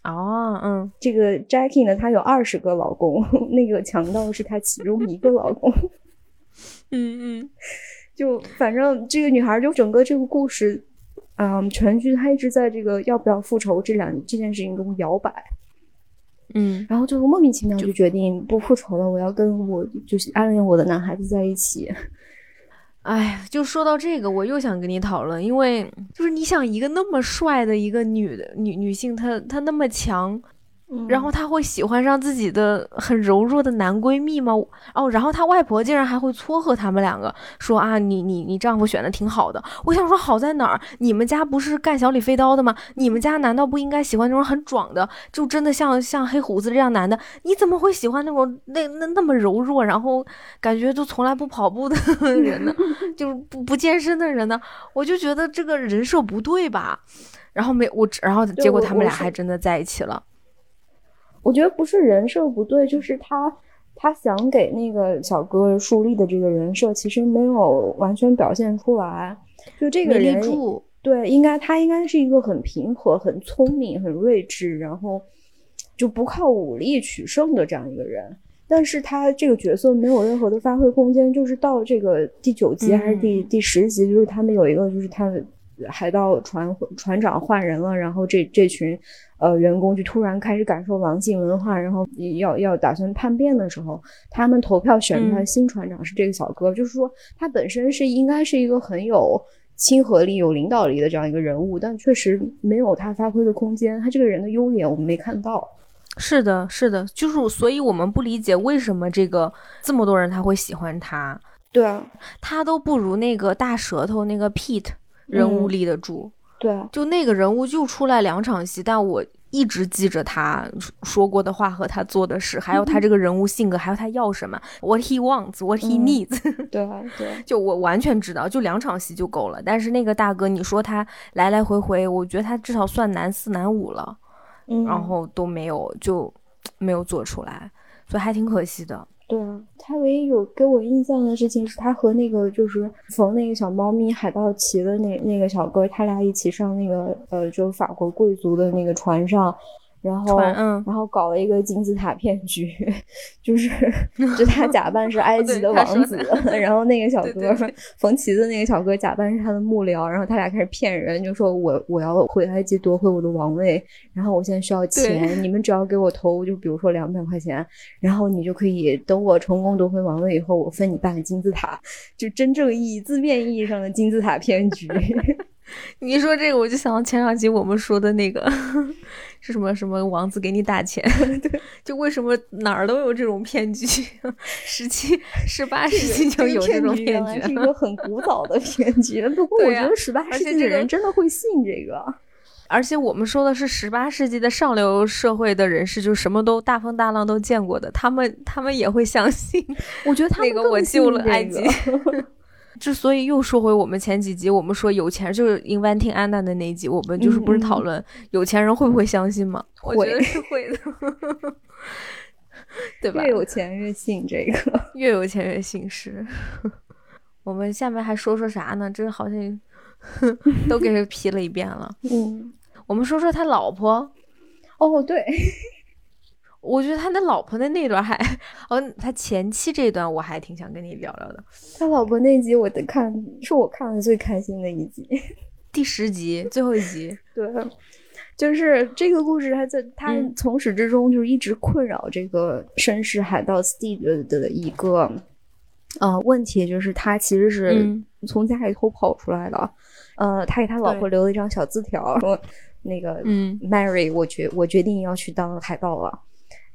哦，嗯，这个 Jackie 呢，她有二十个老公，[LAUGHS] 那个强盗是她其中一个老公，[LAUGHS] 嗯嗯，就反正这个女孩就整个这个故事，嗯，全剧她一直在这个要不要复仇这两这件事情中摇摆，嗯，然后就莫名其妙就决定不复仇了，我要跟我就是暗恋我的男孩子在一起。哎，就说到这个，我又想跟你讨论，因为就是你想一个那么帅的一个女的女女性，她她那么强。然后他会喜欢上自己的很柔弱的男闺蜜吗？哦，然后他外婆竟然还会撮合他们两个，说啊，你你你丈夫选的挺好的。我想说好在哪儿？你们家不是干小李飞刀的吗？你们家难道不应该喜欢那种很壮的，就真的像像黑胡子这样男的？你怎么会喜欢那种那那那么柔弱，然后感觉就从来不跑步的 [LAUGHS] 人呢？就是不不健身的人呢？我就觉得这个人设不对吧？然后没我，然后结果他们俩还真的在一起了。我觉得不是人设不对，就是他他想给那个小哥树立的这个人设，其实没有完全表现出来。就这个人，对，应该他应该是一个很平和、很聪明、很睿智，然后就不靠武力取胜的这样一个人。但是他这个角色没有任何的发挥空间，就是到这个第九集还是第第十集，就是他们有一个就是他们海盗船船长换人了，然后这这群呃员工就突然开始感受狼性文化，然后要要打算叛变的时候，他们投票选出来新船长是这个小哥，就是说他本身是应该是一个很有亲和力、有领导力的这样一个人物，但确实没有他发挥的空间，他这个人的优点我们没看到。是的，是的，就是所以我们不理解为什么这个这么多人他会喜欢他。对啊，他都不如那个大舌头那个 Pete 人物立得住。对，就那个人物就出来两场戏，但我一直记着他说过的话和他做的事，还有他这个人物性格，还有他要什么，What he wants，What he needs。[LAUGHS] 对对，[LAUGHS] 就我完全知道，就两场戏就够了。但是那个大哥，你说他来来回回，我觉得他至少算男四男五了。然后都没有，就没有做出来，所以还挺可惜的。对啊，他唯一有给我印象的事情是他和那个就是缝那个小猫咪海盗旗的那那个小哥，他俩一起上那个呃，就法国贵族的那个船上。然后，然后搞了一个金字塔骗局，[LAUGHS] 就是 [LAUGHS] 就他假扮是埃及的王子，然后那个小哥冯旗的那个小哥假扮是他的幕僚，然后他俩开始骗人，就说我我要回埃及夺回我的王位，然后我现在需要钱，你们只要给我投，就比如说两百块钱，然后你就可以等我成功夺回王位以后，我分你半个金字塔，[LAUGHS] 就真正意义字面意义上的金字塔骗局。[LAUGHS] 你一说这个，我就想到前两集我们说的那个是什么什么王子给你打钱，[LAUGHS] 对，就为什么哪儿都有这种骗局，十七、十八世纪就有这种骗局，是一个很古早的 [LAUGHS] 骗局。不过我觉得十八世纪的人真的会信这个，而且我们说的是十八世纪的上流社会的人士，就什么都大风大浪都见过的，他们他们也会相信。我觉得他们那个我救了埃及。之所以又说回我们前几集，我们说有钱就是 inventing Anna 的那一集，我们就是不是讨论有钱人会不会相信吗？我觉得是会的，对吧？越有钱越信这个，[LAUGHS] 越有钱越信是。[LAUGHS] 我们下面还说说啥呢？这好像都给 [LAUGHS] 批了一遍了。嗯，我们说说他老婆。哦，对。我觉得他那老婆的那段还，哦，他前妻这段我还挺想跟你聊聊的。他老婆那集我得看，是我看的最开心的一集，[LAUGHS] 第十集最后一集。对，就是这个故事，他在他从始至终就是一直困扰这个绅士海盗 Steve 的一个呃问题，就是他其实是从家里偷跑出来的。呃，他给他老婆留了一张小字条，说那个嗯，Mary，我决我决定要去当海盗了。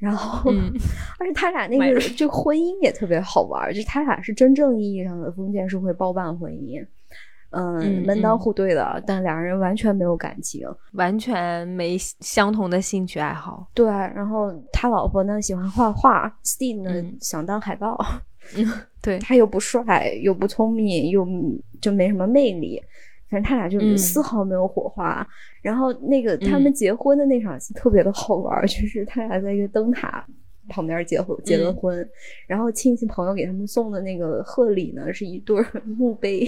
然后，[LAUGHS] 而且他俩那个这个婚姻也特别好玩，就他俩是真正意义上的封建社会包办婚姻，嗯，门当户对的，但两人完全没有感情，完全没相同的兴趣爱好。对，然后他老婆呢喜欢画画，Steve 呢想当海盗，嗯，对。[LAUGHS] 他又不帅，又不聪明，又就没什么魅力。反正他俩就是丝毫没有火花，然后那个他们结婚的那场戏特别的好玩，就是他俩在一个灯塔旁边结婚结了婚，然后亲戚朋友给他们送的那个贺礼呢是一对 [LAUGHS] 墓碑，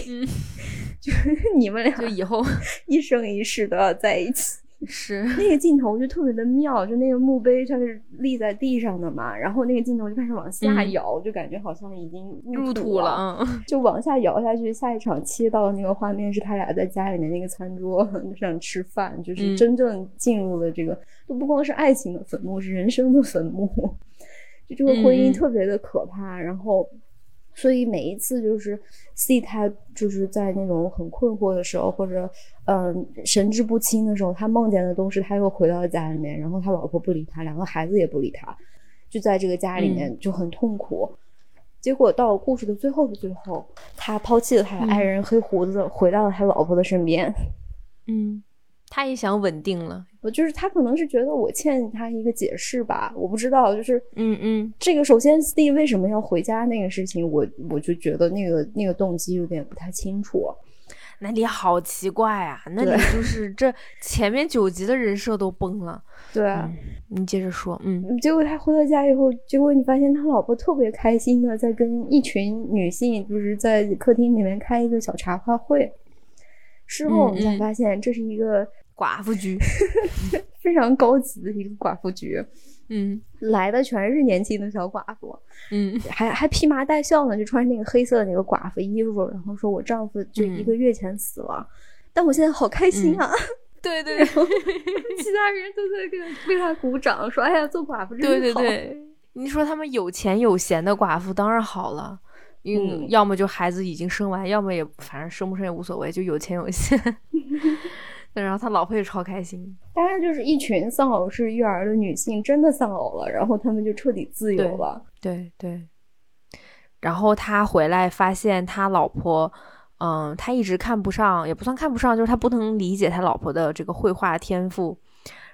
就是你们俩就以后 [LAUGHS] 一生一世都要在一起。是那个镜头就特别的妙，就那个墓碑它是立在地上的嘛，然后那个镜头就开始往下摇，就感觉好像已经入土了，就往下摇下去。下一场切到的那个画面是他俩在家里面那个餐桌上吃饭，就是真正进入了这个，都不光是爱情的坟墓，是人生的坟墓。[LAUGHS] 就这个婚姻特别的可怕，然后。所以每一次就是 C 他就是在那种很困惑的时候，或者嗯神志不清的时候，他梦见的都是他又回到家里面，然后他老婆不理他，两个孩子也不理他，就在这个家里面就很痛苦。结果到故事的最后的最后，他抛弃了他的爱人黑胡子，回到了他老婆的身边。嗯。他也想稳定了，我就是他可能是觉得我欠他一个解释吧，我不知道，就是嗯嗯，这个首先 Steve 为什么要回家那个事情，我我就觉得那个那个动机有点不太清楚。那你好奇怪啊，那你就 [LAUGHS] 是这前面九集的人设都崩了。对，你接着说，嗯，结果他回到家以后，结果你发现他老婆特别开心的在跟一群女性，就是在客厅里面开一个小茶话会。事后我们才发现这是一个寡妇局，[LAUGHS] 非常高级的一个寡妇局。嗯，来的全是年轻的小寡妇，嗯，还还披麻戴孝呢，就穿那个黑色的那个寡妇衣服，然后说我丈夫就一个月前死了，但我现在好开心啊！[LAUGHS] 对对对，其他人都在给为他鼓掌，说哎呀，做寡妇真好。对对对，你说他们有钱有闲的寡妇当然好了，嗯，要么就孩子已经生完，要么也反正生不生也无所谓，就有钱有闲。[LAUGHS] 然后他老婆也超开心，[LAUGHS] 大概就是一群丧偶式育儿的女性真的丧偶了，然后他们就彻底自由了。对对。然后他回来发现他老婆，嗯，他一直看不上，也不算看不上，就是他不能理解他老婆的这个绘画天赋。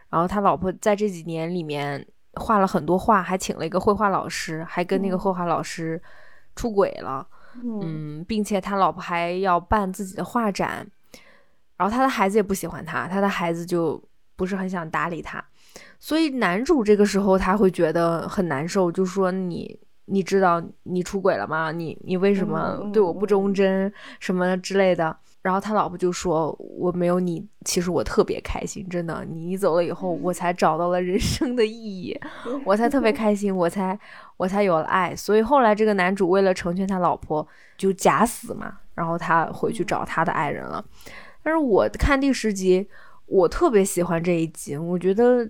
然后他老婆在这几年里面画了很多画，还请了一个绘画老师，还跟那个绘画老师出轨了。嗯，并且他老婆还要办自己的画展。然后他的孩子也不喜欢他，他的孩子就不是很想搭理他，所以男主这个时候他会觉得很难受，就说你你知道你出轨了吗？你你为什么对我不忠贞什么之类的？然后他老婆就说我没有你，其实我特别开心，真的，你走了以后我才找到了人生的意义，我才特别开心，我才我才有了爱。所以后来这个男主为了成全他老婆就假死嘛，然后他回去找他的爱人了。但是我看第十集，我特别喜欢这一集。我觉得，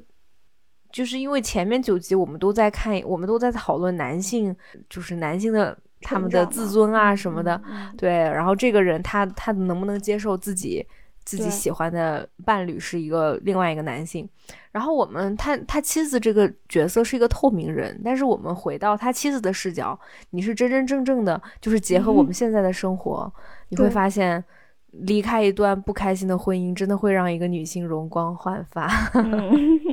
就是因为前面九集我们都在看，我们都在讨论男性，就是男性的他们的自尊啊什么的。对，然后这个人他他能不能接受自己自己喜欢的伴侣是一个另外一个男性？然后我们他他妻子这个角色是一个透明人，但是我们回到他妻子的视角，你是真真正正的，就是结合我们现在的生活，你会发现。离开一段不开心的婚姻，真的会让一个女性容光焕发。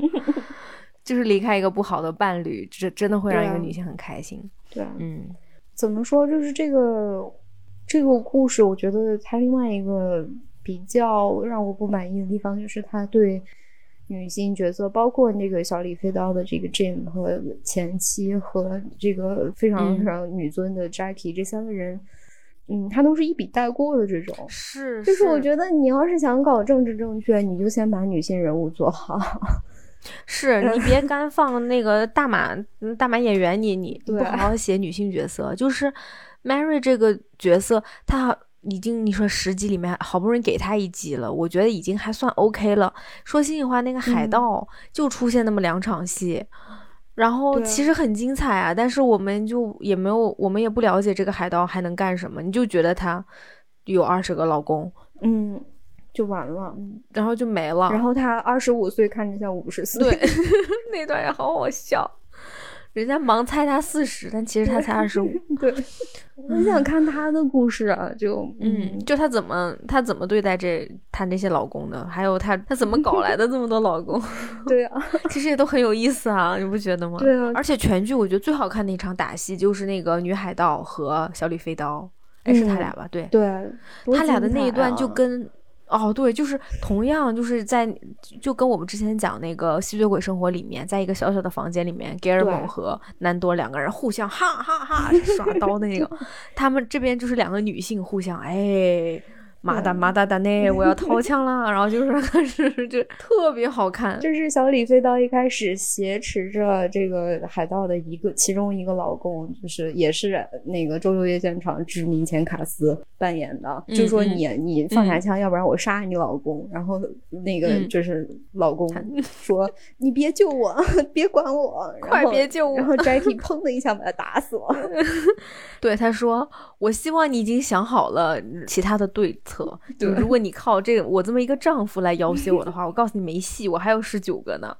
[LAUGHS] 就是离开一个不好的伴侣，这真的会让一个女性很开心。对，嗯，怎么说？就是这个这个故事，我觉得它另外一个比较让我不满意的地方，就是他对女性角色，包括那个小李飞刀的这个 Jim 和前妻和这个非常非常女尊的 Jackie 这三个人。嗯，他都是一笔带过的这种，是，就是我觉得你要是想搞政治正确，你就先把女性人物做好，是你别 [LAUGHS] 干放那个大马大马演员，你你不好好写女性角色，就是 Mary 这个角色，她已经你说十集里面好不容易给她一集了，我觉得已经还算 OK 了。说心里话，那个海盗就出现那么两场戏。然后其实很精彩啊，但是我们就也没有，我们也不了解这个海盗还能干什么，你就觉得他有二十个老公，嗯，就完了，然后就没了。然后他二十五岁看着像五十岁，对，[LAUGHS] 那段也好好笑。人家盲猜他四十，但其实他才二十五。对，很想看他的故事啊，就嗯，就他怎么他怎么对待这他那些老公的，还有他他怎么搞来的这么多老公？[LAUGHS] 对啊，其实也都很有意思啊，你不觉得吗？对啊，而且全剧我觉得最好看的一场打戏就是那个女海盗和小李飞刀，哎，是他俩吧？对对，他俩的那一段就跟。哦，对，就是同样，就是在就跟我们之前讲那个吸血鬼生活里面，在一个小小的房间里面，盖尔蒙和南多两个人互相哈哈哈耍刀的那个，[LAUGHS] 他们这边就是两个女性互相哎。马达马达达内，[LAUGHS] 我要掏枪了，[LAUGHS] 然后就是就特别好看。就是小李飞刀一开始挟持着这个海盗的一个其中一个老公，就是也是那个周六夜现场知名前卡斯扮演的，就说你你放下枪，要不然我杀你老公。然后那个就是老公 [LAUGHS] 说你别救我，别管我，快别救我。然后 Jackie 砰的一下把他打死了。对他说，我希望你已经想好了其他的对。策就如果你靠这个我这么一个丈夫来要挟我的话，我告诉你没戏，我还有十九个呢。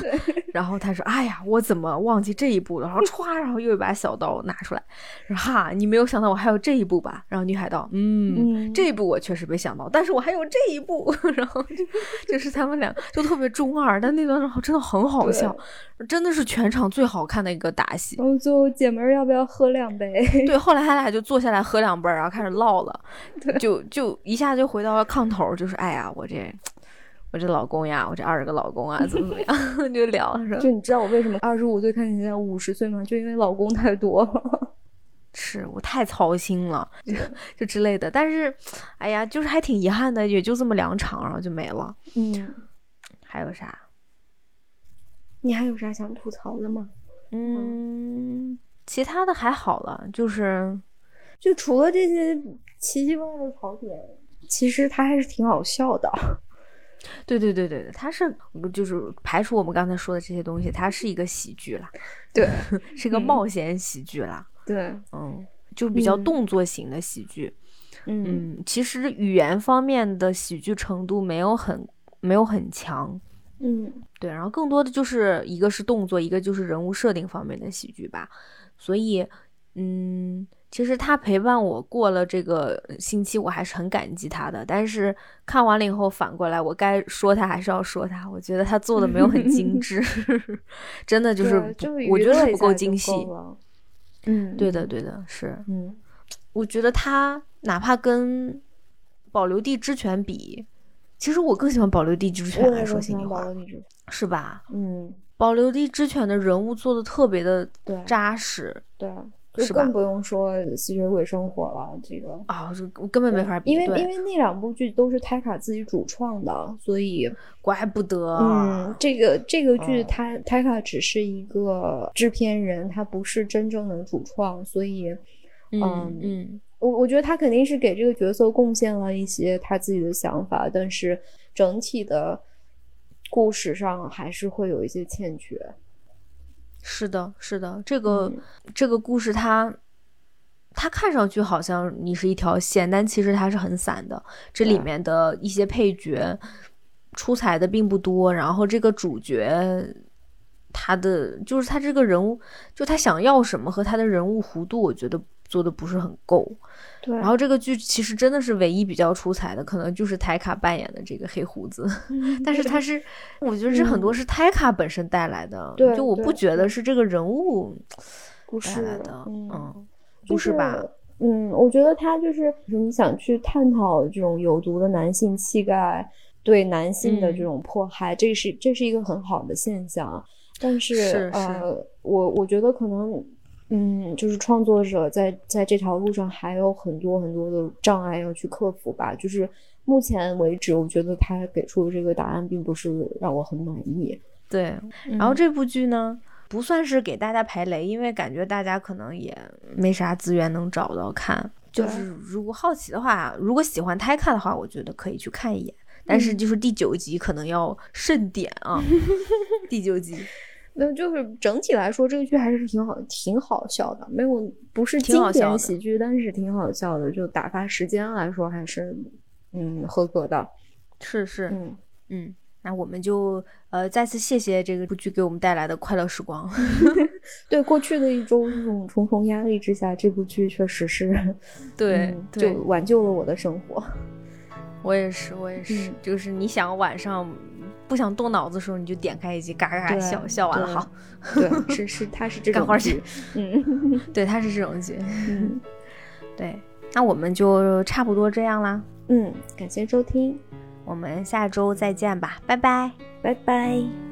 [LAUGHS] 然后他说：“哎呀，我怎么忘记这一步了？”然后歘，然后又一把小刀拿出来，说：“哈，你没有想到我还有这一步吧？”然后女海盗：“嗯，这一步我确实没想到，但是我还有这一步。[LAUGHS] ”然后就是他们俩就特别中二，但那段时候真的很好笑，真的是全场最好看的一个打戏。然后最后姐们儿要不要喝两杯？对，后来他俩就坐下来喝两杯，然后开始唠了，[LAUGHS] 就就。一下就回到了炕头，就是哎呀，我这我这老公呀，我这二十个老公啊，怎么怎么样，[LAUGHS] 就聊是吧？就你知道我为什么二十五岁看起来像五十岁吗？就因为老公太多了。[LAUGHS] 是我太操心了，就就之类的。但是，哎呀，就是还挺遗憾的，也就这么两场，然后就没了。嗯，还有啥？你还有啥想吐槽的吗？嗯，其他的还好了，就是就除了这些奇奇怪怪的槽点，其实它还是挺好笑的。[LAUGHS] 对对对对对，它是就是排除我们刚才说的这些东西，它是一个喜剧啦，对，[LAUGHS] 是个冒险喜剧啦。对，嗯，就比较动作型的喜剧。嗯，其实语言方面的喜剧程度没有很没有很强。嗯，对，然后更多的就是一个是动作，一个就是人物设定方面的喜剧吧。所以，嗯，其实他陪伴我过了这个星期，我还是很感激他的。但是看完了以后，反过来我该说他还是要说他，我觉得他做的没有很精致 [LAUGHS] [LAUGHS] 真的就是我觉得是不够精细。嗯，对的，对的，是，嗯，我觉得他哪怕跟保留地之犬比。其实我更喜欢保留地之犬来说心里话，是吧？嗯，保留地之犬的人物做的特别的扎实，对，就更不用说吸血鬼生活了。这个啊，这根本没法比，因为因为那两部剧都是泰卡自己主创的，所以怪不得。嗯，这个这个剧他泰卡只是一个制片人，他不是真正的主创，所以，嗯嗯。我我觉得他肯定是给这个角色贡献了一些他自己的想法，但是整体的故事上还是会有一些欠缺。是的，是的，这个这个故事它它看上去好像你是一条线，但其实它是很散的。这里面的一些配角出彩的并不多，然后这个主角他的就是他这个人物，就他想要什么和他的人物弧度，我觉得。做的不是很够，对。然后这个剧其实真的是唯一比较出彩的，可能就是泰卡扮演的这个黑胡子。[LAUGHS] 但是他是，[LAUGHS] 我觉得这很多是泰卡本身带来的，就我不觉得是这个人物带来的，嗯，不是吧？嗯，我觉得他就是你想去探讨这种有毒的男性气概对男性的这种迫害，这是这是一个很好的现象。但是呃，我我觉得可能。嗯，就是创作者在在这条路上还有很多很多的障碍要去克服吧。就是目前为止，我觉得他给出的这个答案并不是让我很满意。对，然后这部剧呢，不算是给大家排雷，因为感觉大家可能也没啥资源能找到看。就是如果好奇的话，如果喜欢泰看的话，我觉得可以去看一眼。但是就是第九集可能要慎点啊，[LAUGHS] 第九集。那就是整体来说，这个剧还是挺好，挺好笑的。没有不是经典喜剧，但是挺好笑的。就打发时间来说，还是嗯合格的。是是，嗯嗯。那我们就呃再次谢谢这个部剧给我们带来的快乐时光。[LAUGHS] 对过去的一周这种重重压力之下，这部剧确实是对，就挽救了我的生活。我也是，我也是，就是你想晚上。不想动脑子的时候，你就点开一集，嘎嘎嘎笑笑完了，好。[LAUGHS] [LAUGHS] [LAUGHS] 对，是是，他是这种剧，嗯，对，他是这种剧，嗯，对。那我们就差不多这样啦，嗯，感谢收听，我们下周再见吧，拜拜，拜拜。